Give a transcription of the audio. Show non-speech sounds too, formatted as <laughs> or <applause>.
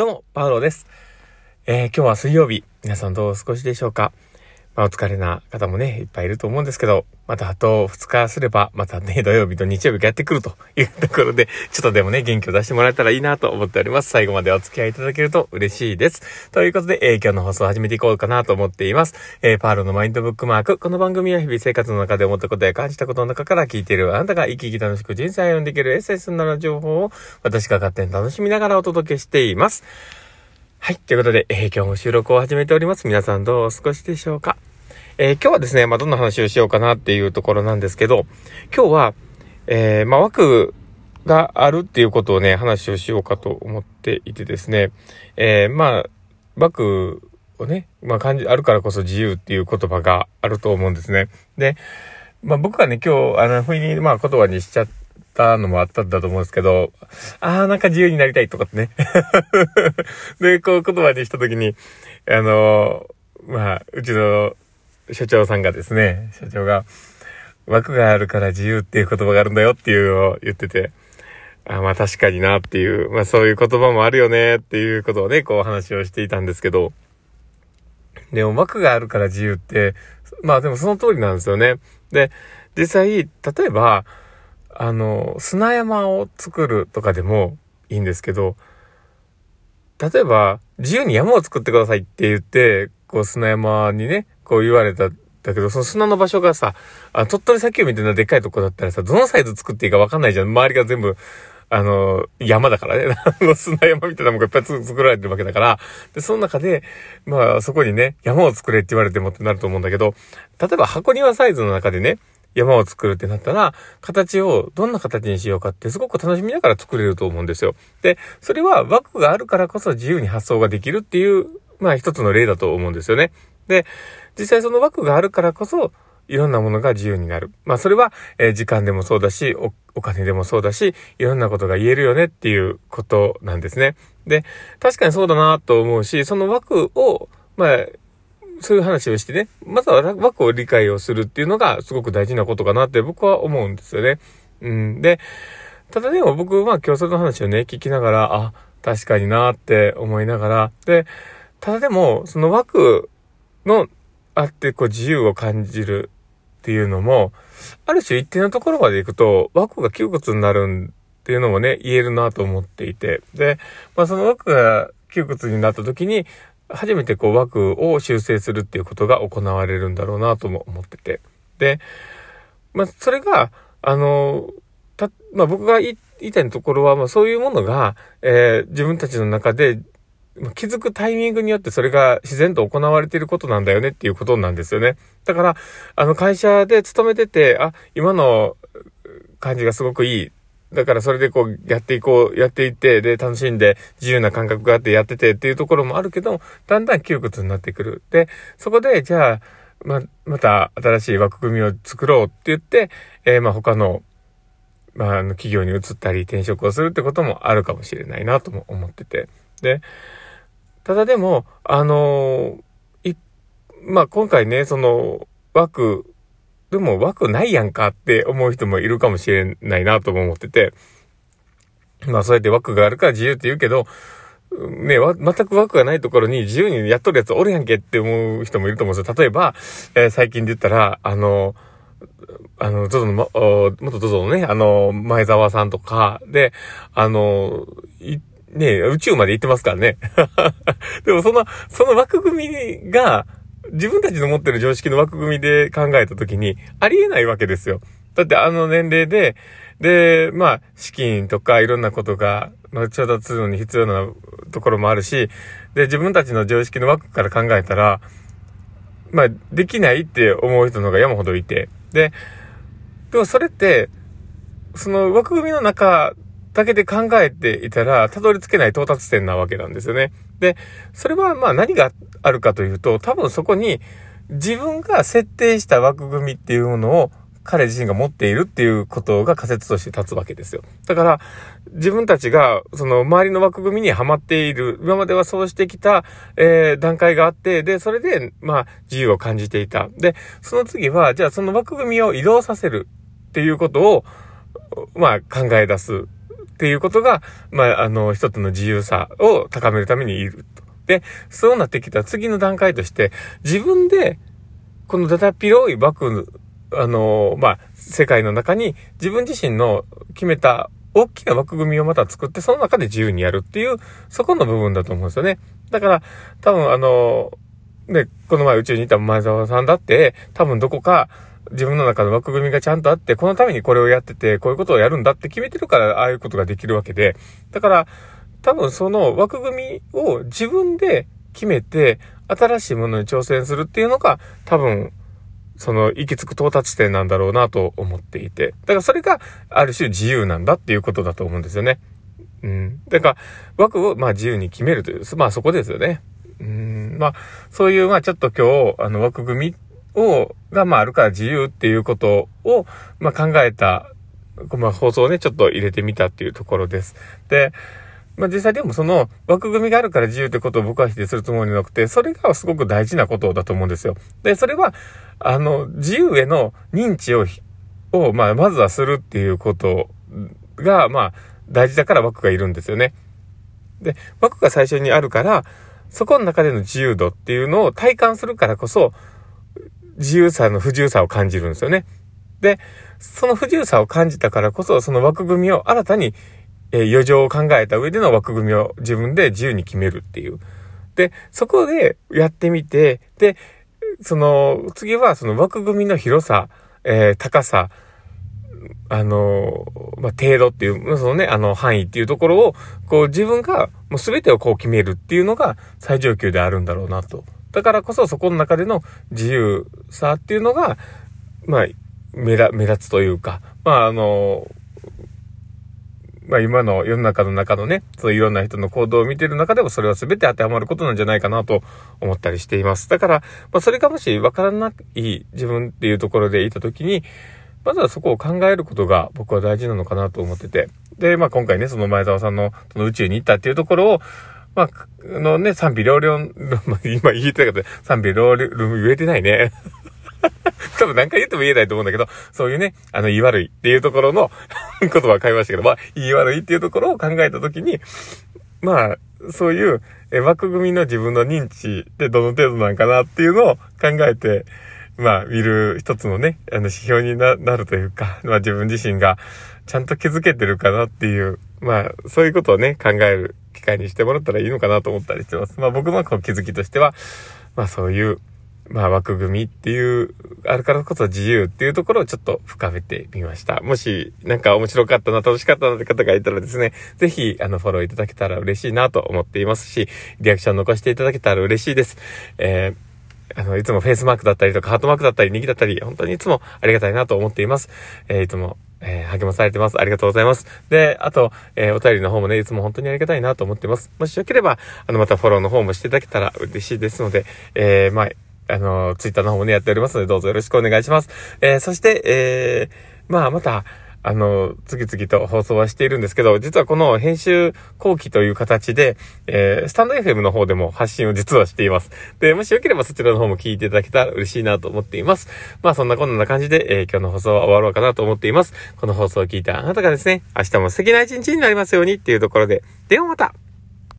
どうも、パウロです。えー、今日は水曜日。皆さんどうお過ごしでしょうか？まあ、お疲れな方もね、いっぱいいると思うんですけど、またあと2日すれば、またね、<laughs> 土曜日と日曜日がやってくるというところで、ちょっとでもね、元気を出してもらえたらいいなと思っております。最後までお付き合いいただけると嬉しいです。ということで、えー、今日の放送を始めていこうかなと思っています。えー、パールのマインドブックマーク。この番組は日々生活の中で思ったことや感じたことの中から聞いているあなたが生き生き楽しく人生を歩んでいけるエッセンスなる情報を私が勝手に楽しみながらお届けしています。はい。ということで、えー、今日も収録を始めております。皆さんどうお過ごしでしょうか？えー、今日はですね、まあ、どんな話をしようかなっていうところなんですけど、今日は、えー、まあ、枠があるっていうことをね、話をしようかと思っていてですね、えー、まあ、枠をね、まあ、感じ、あるからこそ自由っていう言葉があると思うんですね。で、まあ、僕はね、今日、あの、不意に、まあ、言葉にしちゃったのもあったんだと思うんですけど、ああ、なんか自由になりたいとかってね。<laughs> で、こう言葉にしたときに、あの、まあ、うちの所長さんがですね、所長が、枠があるから自由っていう言葉があるんだよっていうのを言ってて、あまあ確かになっていう、まあそういう言葉もあるよねっていうことをね、こう話をしていたんですけど、でも枠があるから自由って、まあでもその通りなんですよね。で、実際、例えば、あの、砂山を作るとかでもいいんですけど、例えば、自由に山を作ってくださいって言って、こう砂山にね、こう言われた、だけど、その砂の場所がさ、あ鳥取砂丘みたいなでっかいとこだったらさ、どのサイズ作っていいかわかんないじゃん。周りが全部、あの、山だからね。<laughs> 砂山みたいなものがいっぱい作られてるわけだから。で、その中で、まあ、そこにね、山を作れって言われてもってなると思うんだけど、例えば箱庭サイズの中でね、山を作るってなったら、形をどんな形にしようかってすごく楽しみながら作れると思うんですよ。で、それは枠があるからこそ自由に発想ができるっていう、まあ一つの例だと思うんですよね。で、実際その枠があるからこそ、いろんなものが自由になる。まあそれは、え、時間でもそうだしお、お金でもそうだし、いろんなことが言えるよねっていうことなんですね。で、確かにそうだなと思うし、その枠を、まあ、そういう話をしてね、まずは枠を理解をするっていうのがすごく大事なことかなって僕は思うんですよね。うん。で、ただでも僕は競争の話をね、聞きながら、あ、確かになって思いながら、で、ただでも、その枠のあってこう自由を感じるっていうのも、ある種一定のところまで行くと枠が窮屈になるっていうのもね、言えるなと思っていて。で、まあその枠が窮屈になった時に、初めてこう枠を修正するっていうことが行われるんだろうなとも思ってて。で、まあそれが、あの、た、まあ僕が言いたいところは、まあそういうものが、えー、自分たちの中で気づくタイミングによってそれが自然と行われていることなんだよねっていうことなんですよね。だから、あの会社で勤めてて、あ、今の感じがすごくいい。だからそれでこうやっていこう、やっていって、で、楽しんで自由な感覚があってやっててっていうところもあるけど、だんだん窮屈になってくる。で、そこで、じゃあ、ま、また新しい枠組みを作ろうって言って、えー、ま他の、まあ、あの企業に移ったり転職をするってこともあるかもしれないなとも思ってて。で、ただでも、あのー、い、まあ、今回ね、その、枠、でも枠ないやんかって思う人もいるかもしれないなとも思ってて、まあ、そうやって枠があるから自由って言うけど、ね、全く枠がないところに自由にやっとるやつおるやんけって思う人もいると思うんですよ。例えば、えー、最近で言ったら、あの、あの、ゾゾの、ま元ゾゾのね、あの、前澤さんとか、で、あの、いねえ宇宙まで行ってますからね。<laughs> でもその、その枠組みが、自分たちの持ってる常識の枠組みで考えたときに、ありえないわけですよ。だってあの年齢で、で、まあ、資金とかいろんなことが、まあ、調達するのに必要なところもあるし、で、自分たちの常識の枠から考えたら、まあ、できないって思う人の方が山ほどいて、で、でもそれって、その枠組みの中だけで考えていたら、たどり着けない到達点なわけなんですよね。で、それはまあ何があるかというと、多分そこに自分が設定した枠組みっていうものを彼自身が持っているっていうことが仮説として立つわけですよ。だから、自分たちが、その周りの枠組みにはまっている、今まではそうしてきた、えー、段階があって、で、それで、まあ、自由を感じていた。で、その次は、じゃあその枠組みを移動させるっていうことを、まあ、考え出す。っていうことが、まあ、あの、一つの自由さを高めるためにいると。で、そうなってきた次の段階として、自分で、このだだっ広い枠、あの、まあ、世界の中に自分自身の決めた大きな枠組みをまた作って、その中で自由にやるっていう、そこの部分だと思うんですよね。だから、多分あの、ね、この前宇宙にいた前澤さんだって、多分どこか、自分の中の枠組みがちゃんとあって、このためにこれをやってて、こういうことをやるんだって決めてるから、ああいうことができるわけで、だから、多分その枠組みを自分で決めて、新しいものに挑戦するっていうのが、多分、その行き着く到達点なんだろうなと思っていて。だからそれがある種自由なんだっていうことだと思うんですよね。うん。だから枠をまあ自由に決めるという、まあそこですよね。うん。まあそういうまあちょっと今日あの枠組みを、がまああるから自由っていうことをまあ考えた、まあ放送をねちょっと入れてみたっていうところです。で、まあ実際でもその枠組みがあるから自由ってことを僕は否定するつもりなくて、それがすごく大事なことだと思うんですよ。で、それは、あの、自由への認知を、を、まあ、まずはするっていうことが、まあ、大事だから枠がいるんですよね。で、枠が最初にあるから、そこの中での自由度っていうのを体感するからこそ、自由さの不自由さを感じるんですよね。で、その不自由さを感じたからこそ、その枠組みを新たにえー、余剰を考えた上での枠組みを自分で自由に決めるっていう。で、そこでやってみて、で、その、次はその枠組みの広さ、えー、高さ、あの、まあ、程度っていう、そのね、あの、範囲っていうところを、こう自分がもう全てをこう決めるっていうのが最上級であるんだろうなと。だからこそそこの中での自由さっていうのが、まあ、目立つというか、まあ、あの、まあ今の世の中の中のね、そういろんな人の行動を見ている中でもそれは全て当てはまることなんじゃないかなと思ったりしています。だから、まあそれがもしわからない自分っていうところでいたときに、まずはそこを考えることが僕は大事なのかなと思ってて。で、まあ今回ね、その前澤さんのその宇宙に行ったっていうところを、まあ、のね、賛否両論、今言いたかった、賛否両論言えてないね。<laughs> 多分何回言っても言えないと思うんだけど、そういうね、あの、言い悪いっていうところの <laughs> 言葉を変えましたけど、まあ、言い悪いっていうところを考えたときに、まあ、そういう枠組みの自分の認知ってどの程度なんかなっていうのを考えて、まあ、見る一つのね、あの、指標になるというか、まあ自分自身がちゃんと気づけてるかなっていう、まあ、そういうことをね、考える機会にしてもらったらいいのかなと思ったりしてます。まあ僕のこう気づきとしては、まあそういう、まあ枠組みっていう、あるからこそ自由っていうところをちょっと深めてみました。もしなんか面白かったな、楽しかったなって方がいたらですね、ぜひあのフォローいただけたら嬉しいなと思っていますし、リアクション残していただけたら嬉しいです。えー、あの、いつもフェイスマークだったりとか、ハートマークだったり、ネギだったり、本当にいつもありがたいなと思っています。えー、いつもえー、励まされてます。ありがとうございます。で、あと、えー、お便りの方もね、いつも本当にありがたいなと思ってます。もしよければ、あの、またフォローの方もしていただけたら嬉しいですので、えー、まあ、あの、ツイッターの方もね、やっておりますので、どうぞよろしくお願いします。え、そして、え、まあ、また、あの、次々と放送はしているんですけど、実はこの編集後期という形で、えー、スタンド FM の方でも発信を実はしています。で、もしよければそちらの方も聞いていただけたら嬉しいなと思っています。まあそんなこんな感じで、えー、今日の放送は終わろうかなと思っています。この放送を聞いたあなたがですね、明日も素敵な一日になりますようにっていうところで、ではまた